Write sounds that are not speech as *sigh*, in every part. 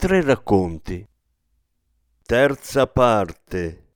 Tre racconti. Terza parte.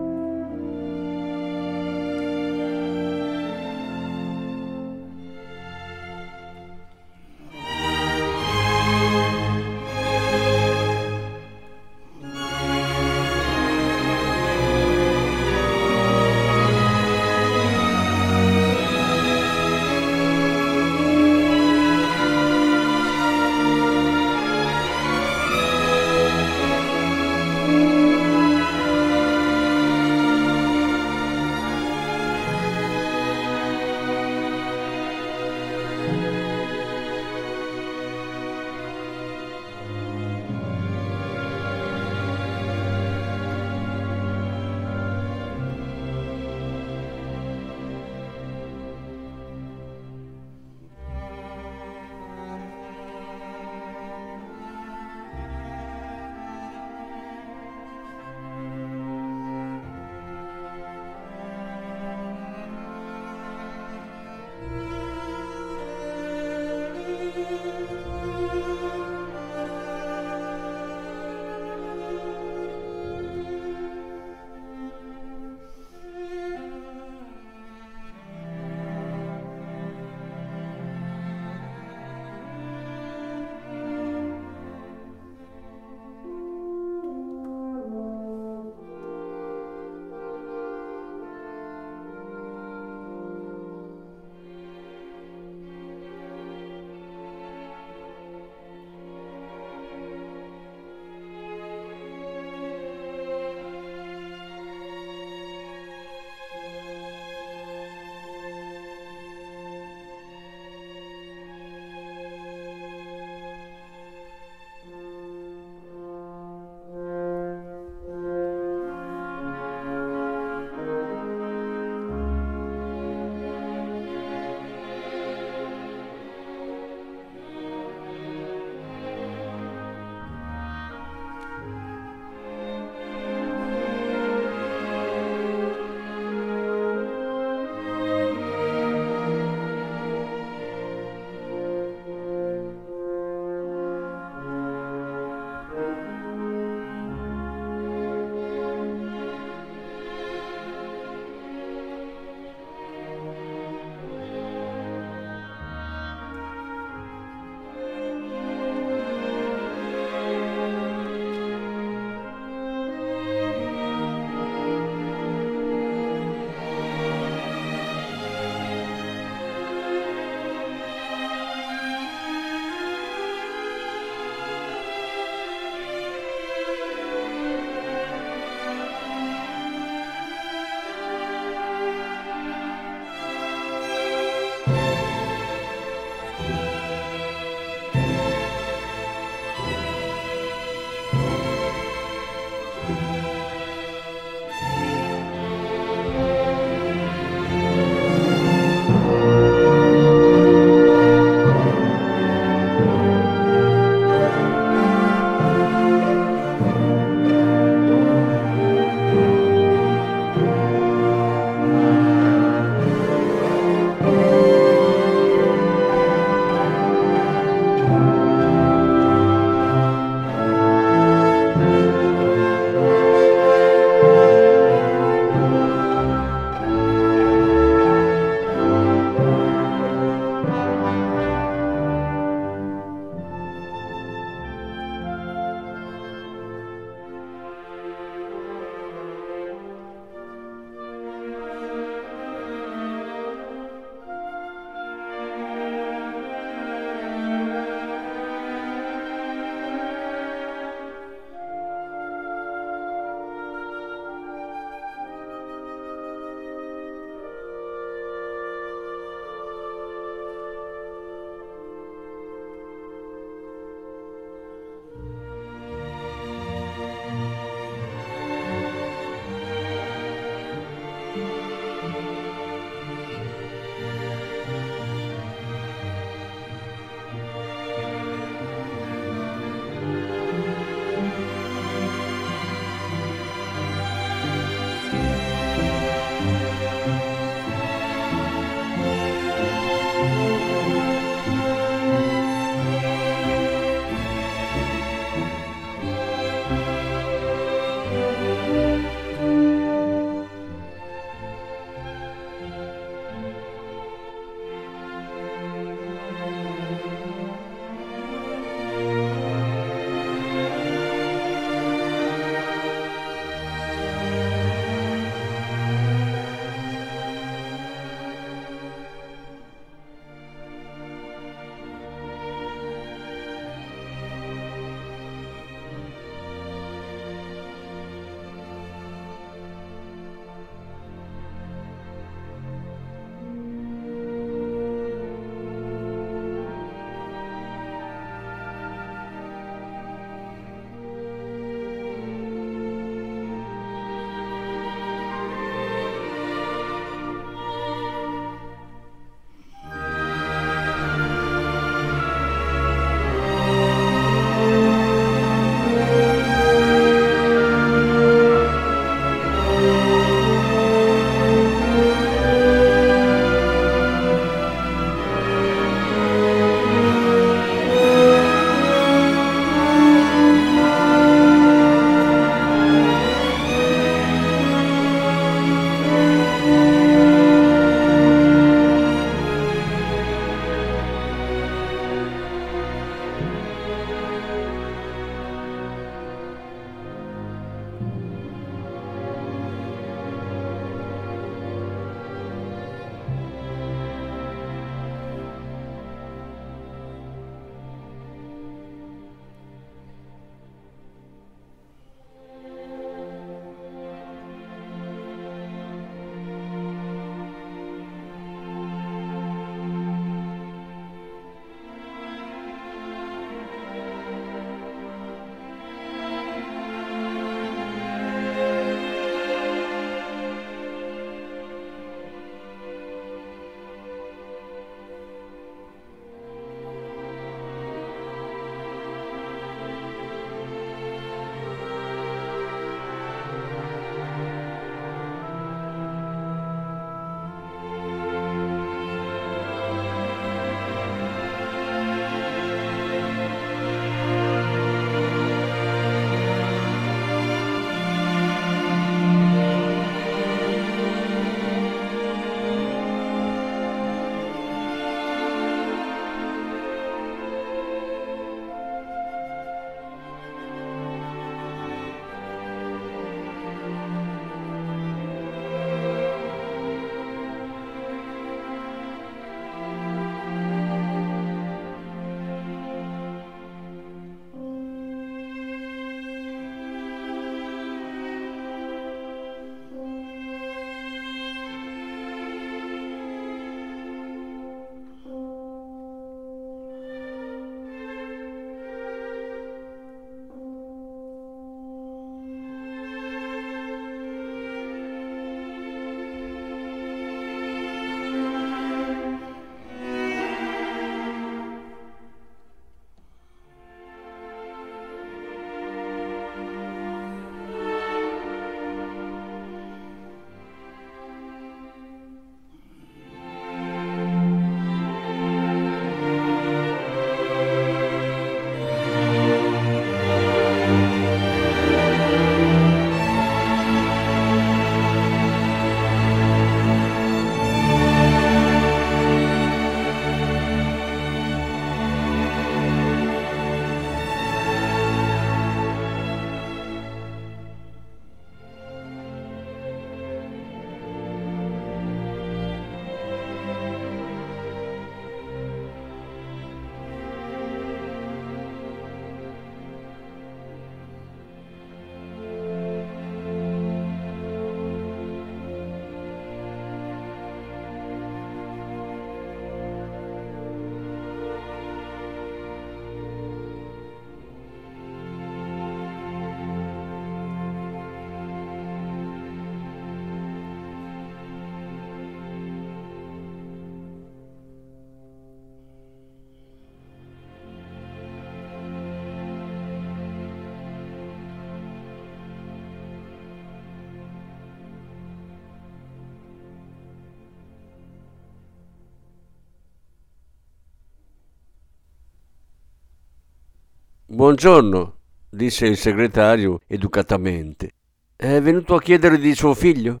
Buongiorno, disse il segretario educatamente. È venuto a chiedere di suo figlio?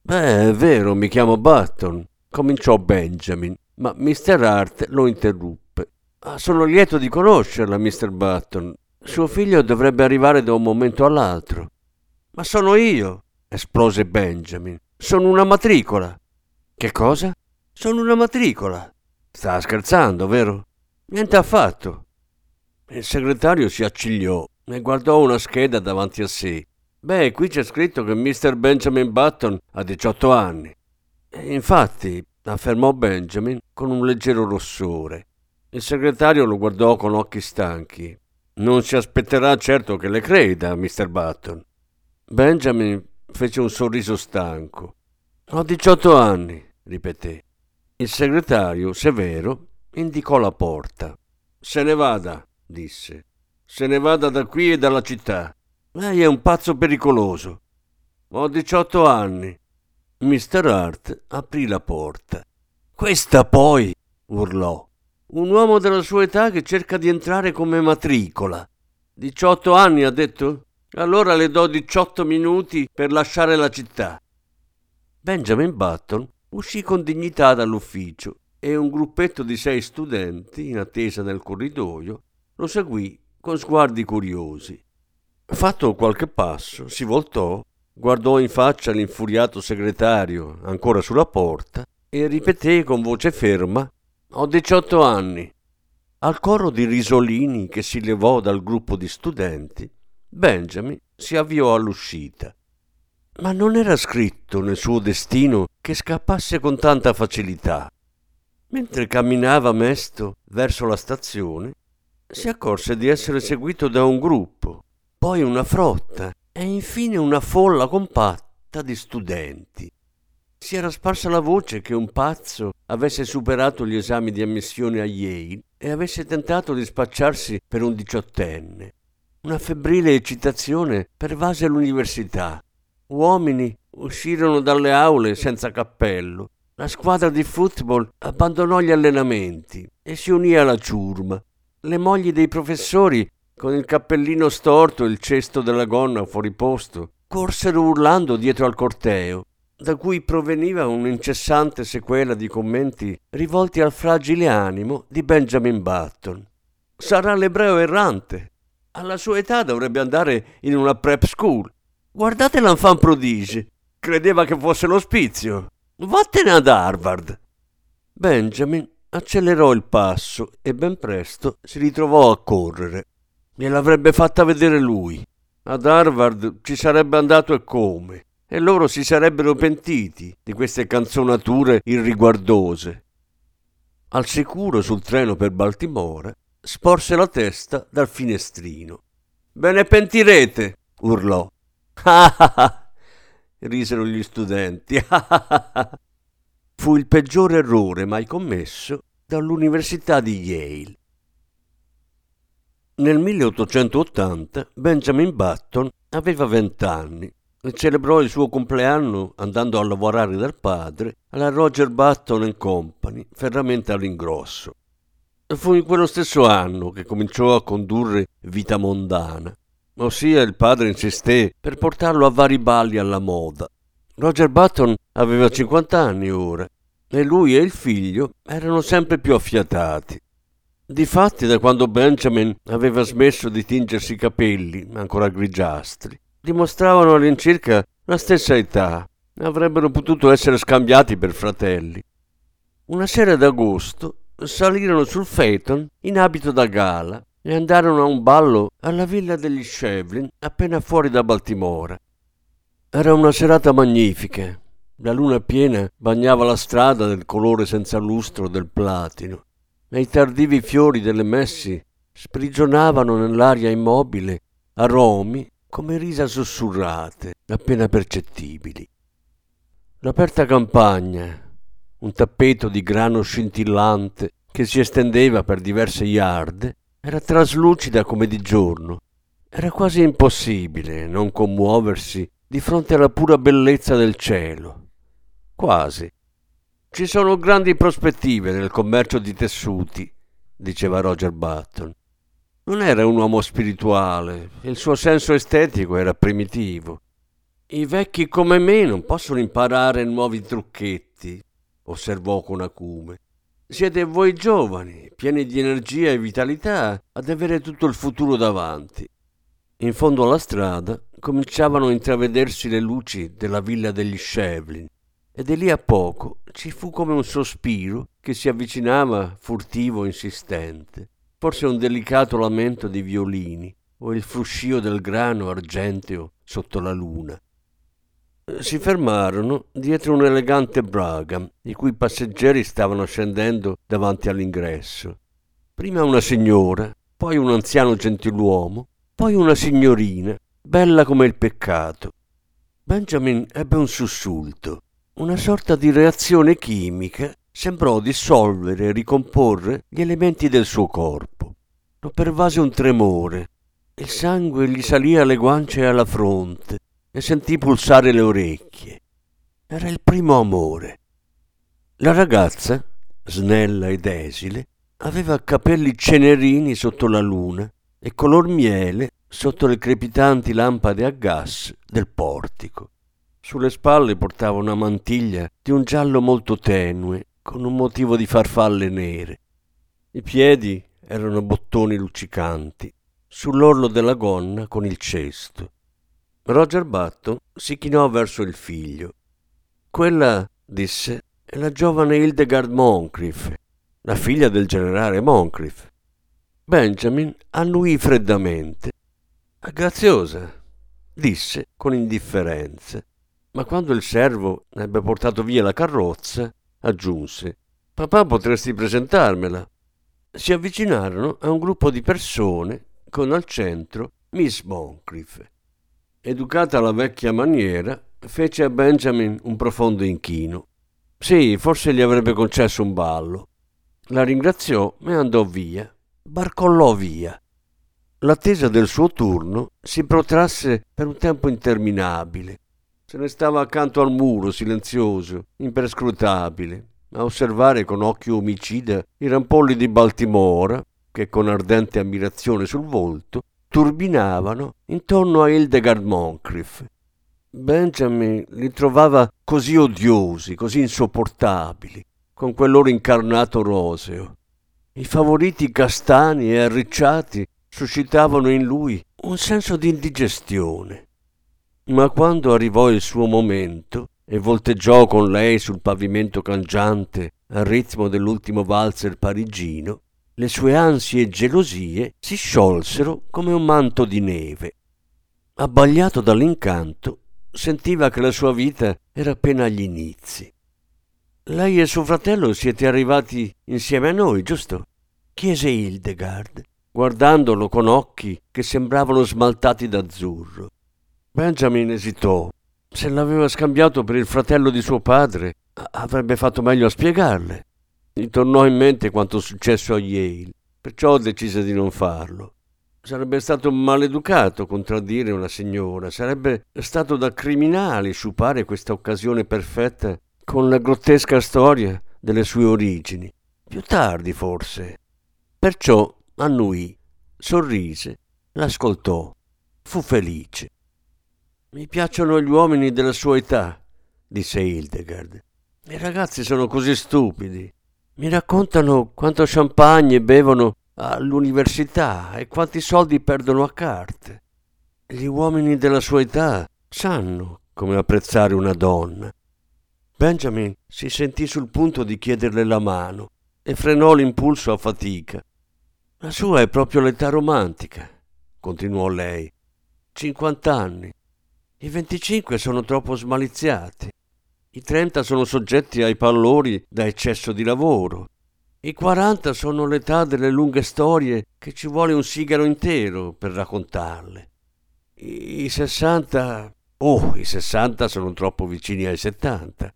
Beh, è vero, mi chiamo Button, cominciò Benjamin, ma Mr. Hart lo interruppe. Ah, sono lieto di conoscerla, Mr. Button. Suo figlio dovrebbe arrivare da un momento all'altro. Ma sono io, esplose Benjamin. Sono una matricola. Che cosa? Sono una matricola. Sta scherzando, vero? Niente affatto. Il segretario si accigliò e guardò una scheda davanti a sé. Beh, qui c'è scritto che Mr. Benjamin Button ha 18 anni. E infatti, affermò Benjamin con un leggero rossore. Il segretario lo guardò con occhi stanchi. Non si aspetterà certo che le creda, Mr. Button. Benjamin fece un sorriso stanco. Ho 18 anni, ripeté. Il segretario, severo, indicò la porta. Se ne vada, disse. Se ne vada da qui e dalla città. Lei è un pazzo pericoloso. Ho 18 anni. Mr. Hart aprì la porta. Questa poi, urlò. Un uomo della sua età che cerca di entrare come matricola. 18 anni, ha detto? Allora le do 18 minuti per lasciare la città. Benjamin Button uscì con dignità dall'ufficio e un gruppetto di sei studenti, in attesa nel corridoio, lo seguì con sguardi curiosi. Fatto qualche passo, si voltò, guardò in faccia l'infuriato segretario, ancora sulla porta, e ripeté con voce ferma Ho 18 anni. Al coro di risolini che si levò dal gruppo di studenti, Benjamin si avviò all'uscita. Ma non era scritto nel suo destino che scappasse con tanta facilità. Mentre camminava mesto verso la stazione, si accorse di essere seguito da un gruppo poi una frotta e infine una folla compatta di studenti. Si era sparsa la voce che un pazzo avesse superato gli esami di ammissione a Yale e avesse tentato di spacciarsi per un diciottenne. Una febbrile eccitazione pervase l'università. Uomini uscirono dalle aule senza cappello. La squadra di football abbandonò gli allenamenti e si unì alla ciurma. Le mogli dei professori con il cappellino storto e il cesto della gonna fuori posto, corsero urlando dietro al corteo, da cui proveniva un'incessante sequela di commenti rivolti al fragile animo di Benjamin Button. Sarà l'ebreo errante. Alla sua età dovrebbe andare in una prep school. Guardate l'enfant prodige. Credeva che fosse l'ospizio. Vattene ad Harvard. Benjamin accelerò il passo e ben presto si ritrovò a correre. Gliel'avrebbe fatta vedere lui. Ad Harvard ci sarebbe andato e come, e loro si sarebbero pentiti di queste canzonature irriguardose. Al sicuro sul treno per Baltimora, sporse la testa dal finestrino. Ve ne pentirete, urlò. *laughs* Ah ah ah! risero gli studenti. *laughs* Fu il peggiore errore mai commesso dall'Università di Yale. Nel 1880 Benjamin Button aveva vent'anni e celebrò il suo compleanno andando a lavorare dal padre alla Roger Button Company, ferramenta all'ingrosso. Fu in quello stesso anno che cominciò a condurre vita mondana, ossia il padre insisté per portarlo a vari balli alla moda. Roger Button aveva 50 anni ora e lui e il figlio erano sempre più affiatati. Difatti, da quando Benjamin aveva smesso di tingersi i capelli, ancora grigiastri, dimostravano all'incirca la stessa età. Avrebbero potuto essere scambiati per fratelli. Una sera d'agosto salirono sul Phaeton in abito da gala e andarono a un ballo alla villa degli Shevlin appena fuori da Baltimora. Era una serata magnifica. La luna piena bagnava la strada del colore senza lustro del platino e i tardivi fiori delle messi sprigionavano nell'aria immobile aromi come risa sussurrate, appena percettibili. L'aperta campagna, un tappeto di grano scintillante che si estendeva per diverse yard, era traslucida come di giorno. Era quasi impossibile non commuoversi di fronte alla pura bellezza del cielo. Quasi. Ci sono grandi prospettive nel commercio di tessuti, diceva Roger Button. non era un uomo spirituale, il suo senso estetico era primitivo. I vecchi come me non possono imparare nuovi trucchetti, osservò con acume. Siete voi giovani, pieni di energia e vitalità, ad avere tutto il futuro davanti. In fondo alla strada cominciavano a intravedersi le luci della villa degli Shevlin e di lì a poco ci fu come un sospiro che si avvicinava furtivo, insistente, forse un delicato lamento di violini o il fruscio del grano argenteo sotto la luna. Si fermarono dietro un elegante Bragam, i cui passeggeri stavano scendendo davanti all'ingresso. Prima una signora, poi un anziano gentiluomo, poi una signorina, bella come il peccato. Benjamin ebbe un sussulto. Una sorta di reazione chimica sembrò dissolvere e ricomporre gli elementi del suo corpo. Lo pervase un tremore. Il sangue gli salì alle guance e alla fronte e sentì pulsare le orecchie. Era il primo amore. La ragazza, snella ed esile, aveva capelli cenerini sotto la luna e color miele sotto le crepitanti lampade a gas del portico. Sulle spalle portava una mantiglia di un giallo molto tenue, con un motivo di farfalle nere. I piedi erano bottoni luccicanti, sull'orlo della gonna con il cesto. Roger Button si chinò verso il figlio. Quella, disse, è la giovane Hildegard Moncrief, la figlia del generale Moncrief. Benjamin annuì freddamente. Graziosa, disse con indifferenza, ma quando il servo ebbe portato via la carrozza, aggiunse Papà potresti presentarmela. Si avvicinarono a un gruppo di persone con al centro Miss Moncrief. Educata alla vecchia maniera, fece a Benjamin un profondo inchino. Sì, forse gli avrebbe concesso un ballo. La ringraziò e andò via. Barcollò via. L'attesa del suo turno si protrasse per un tempo interminabile. Se ne stava accanto al muro, silenzioso, imperscrutabile, a osservare con occhio omicida i rampolli di Baltimora, che con ardente ammirazione sul volto turbinavano intorno a Hildegard Moncrief. Benjamin li trovava così odiosi, così insopportabili, con quel loro incarnato roseo. I favoriti castani e arricciati suscitavano in lui un senso di indigestione. Ma quando arrivò il suo momento e volteggiò con lei sul pavimento cangiante al ritmo dell'ultimo valzer parigino, le sue ansie e gelosie si sciolsero come un manto di neve. Abbagliato dall'incanto, sentiva che la sua vita era appena agli inizi. Lei e suo fratello siete arrivati insieme a noi, giusto? Chiese Hildegard, guardandolo con occhi che sembravano smaltati d'azzurro. Benjamin esitò. Se l'aveva scambiato per il fratello di suo padre, avrebbe fatto meglio a spiegarle. Gli tornò in mente quanto successo a Yale, perciò decise di non farlo. Sarebbe stato maleducato contraddire una signora, sarebbe stato da criminali sciupare questa occasione perfetta con la grottesca storia delle sue origini. Più tardi, forse. Perciò annuì, sorrise, l'ascoltò, fu felice. Mi piacciono gli uomini della sua età, disse Hildegard. I ragazzi sono così stupidi. Mi raccontano quanto champagne bevono all'università e quanti soldi perdono a carte. Gli uomini della sua età sanno come apprezzare una donna. Benjamin si sentì sul punto di chiederle la mano e frenò l'impulso a fatica. La sua è proprio l'età romantica, continuò lei. Cinquant'anni. I venticinque sono troppo smaliziati. I 30 sono soggetti ai pallori da eccesso di lavoro. I 40 sono l'età delle lunghe storie che ci vuole un sigaro intero per raccontarle. I 60... Oh, i 60 sono troppo vicini ai 70.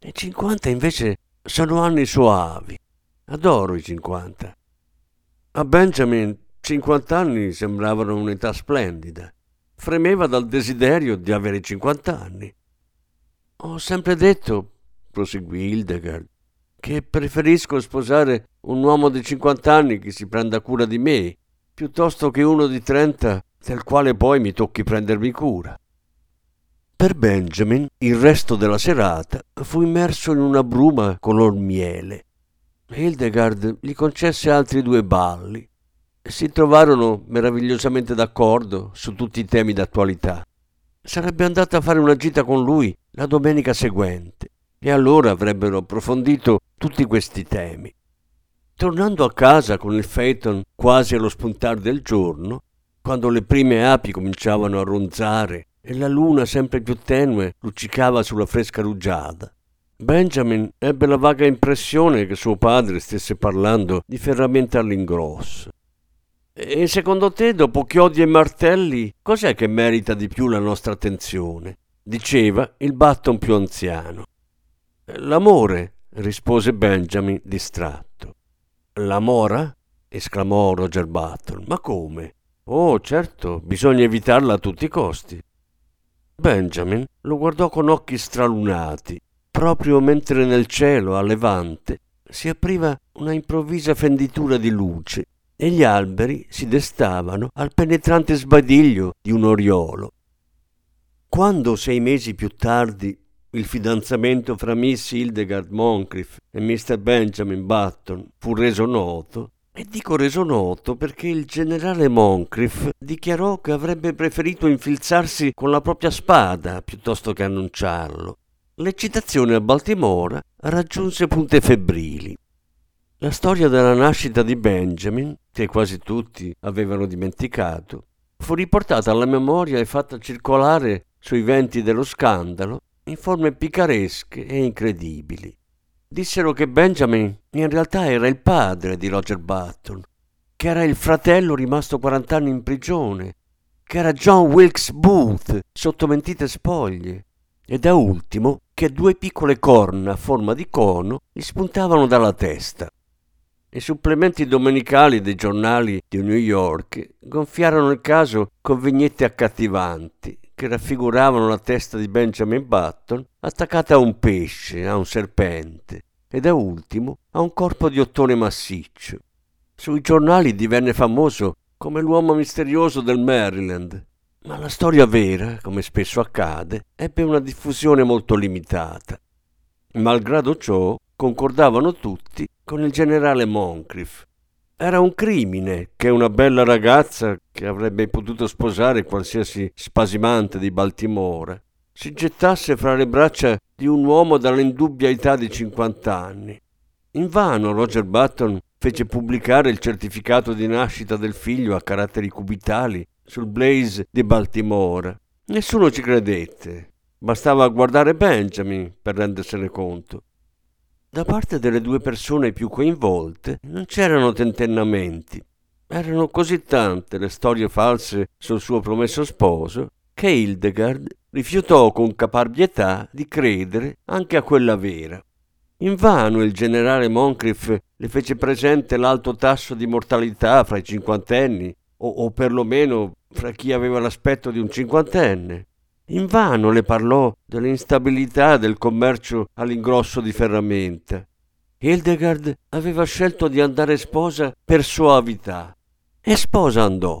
I 50 invece sono anni soavi. Adoro i 50. A Benjamin 50 anni sembravano un'età splendida. Fremeva dal desiderio di avere 50 anni. Ho sempre detto, proseguì Hildegard, che preferisco sposare un uomo di 50 anni che si prenda cura di me piuttosto che uno di trenta del quale poi mi tocchi prendermi cura. Per Benjamin il resto della serata fu immerso in una bruma color miele. Hildegard gli concesse altri due balli e si trovarono meravigliosamente d'accordo su tutti i temi d'attualità. Sarebbe andata a fare una gita con lui la domenica seguente e allora avrebbero approfondito tutti questi temi. Tornando a casa con il Phaeton quasi allo spuntar del giorno, quando le prime api cominciavano a ronzare e la luna sempre più tenue luccicava sulla fresca rugiada. Benjamin ebbe la vaga impressione che suo padre stesse parlando di ferramenta all'ingrosso. E secondo te, dopo chiodi e martelli, cos'è che merita di più la nostra attenzione? diceva il Batton più anziano. L'amore, rispose Benjamin distratto. L'amora? esclamò Roger Button. Ma come? Oh, certo, bisogna evitarla a tutti i costi. Benjamin lo guardò con occhi stralunati, proprio mentre nel cielo, a levante, si apriva una improvvisa fenditura di luce e gli alberi si destavano al penetrante sbadiglio di un oriolo. Quando sei mesi più tardi il fidanzamento fra Miss Hildegard Moncrief e Mr. Benjamin Button fu reso noto, e dico reso noto perché il generale Moncrief dichiarò che avrebbe preferito infilzarsi con la propria spada piuttosto che annunciarlo. L'eccitazione a Baltimora raggiunse punte febbrili. La storia della nascita di Benjamin, che quasi tutti avevano dimenticato, fu riportata alla memoria e fatta circolare sui venti dello scandalo in forme picaresche e incredibili dissero che Benjamin in realtà era il padre di Roger Button, che era il fratello rimasto 40 anni in prigione, che era John Wilkes Booth sotto mentite spoglie, e da ultimo che due piccole corna a forma di cono gli spuntavano dalla testa. I supplementi domenicali dei giornali di New York gonfiarono il caso con vignette accattivanti che raffiguravano la testa di Benjamin Button attaccata a un pesce, a un serpente e da ultimo a un corpo di ottone massiccio. Sui giornali divenne famoso come l'uomo misterioso del Maryland, ma la storia vera, come spesso accade, ebbe una diffusione molto limitata. Malgrado ciò, concordavano tutti con il generale Moncrief, era un crimine che una bella ragazza, che avrebbe potuto sposare qualsiasi spasimante di Baltimora, si gettasse fra le braccia di un uomo dall'indubbia età di 50 anni. Invano Roger Button fece pubblicare il certificato di nascita del figlio a caratteri cubitali sul Blaze di Baltimora. Nessuno ci credette. Bastava guardare Benjamin per rendersene conto. Da parte delle due persone più coinvolte non c'erano tentennamenti. Erano così tante le storie false sul suo promesso sposo che Hildegard rifiutò con caparbietà di credere anche a quella vera. Invano il generale Moncrief le fece presente l'alto tasso di mortalità fra i cinquantenni, o, o perlomeno fra chi aveva l'aspetto di un cinquantenne. Invano le parlò dell'instabilità del commercio all'ingrosso di ferramenta. Hildegard aveva scelto di andare sposa per soavità e sposa andò.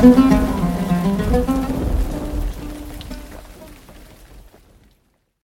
Thank you.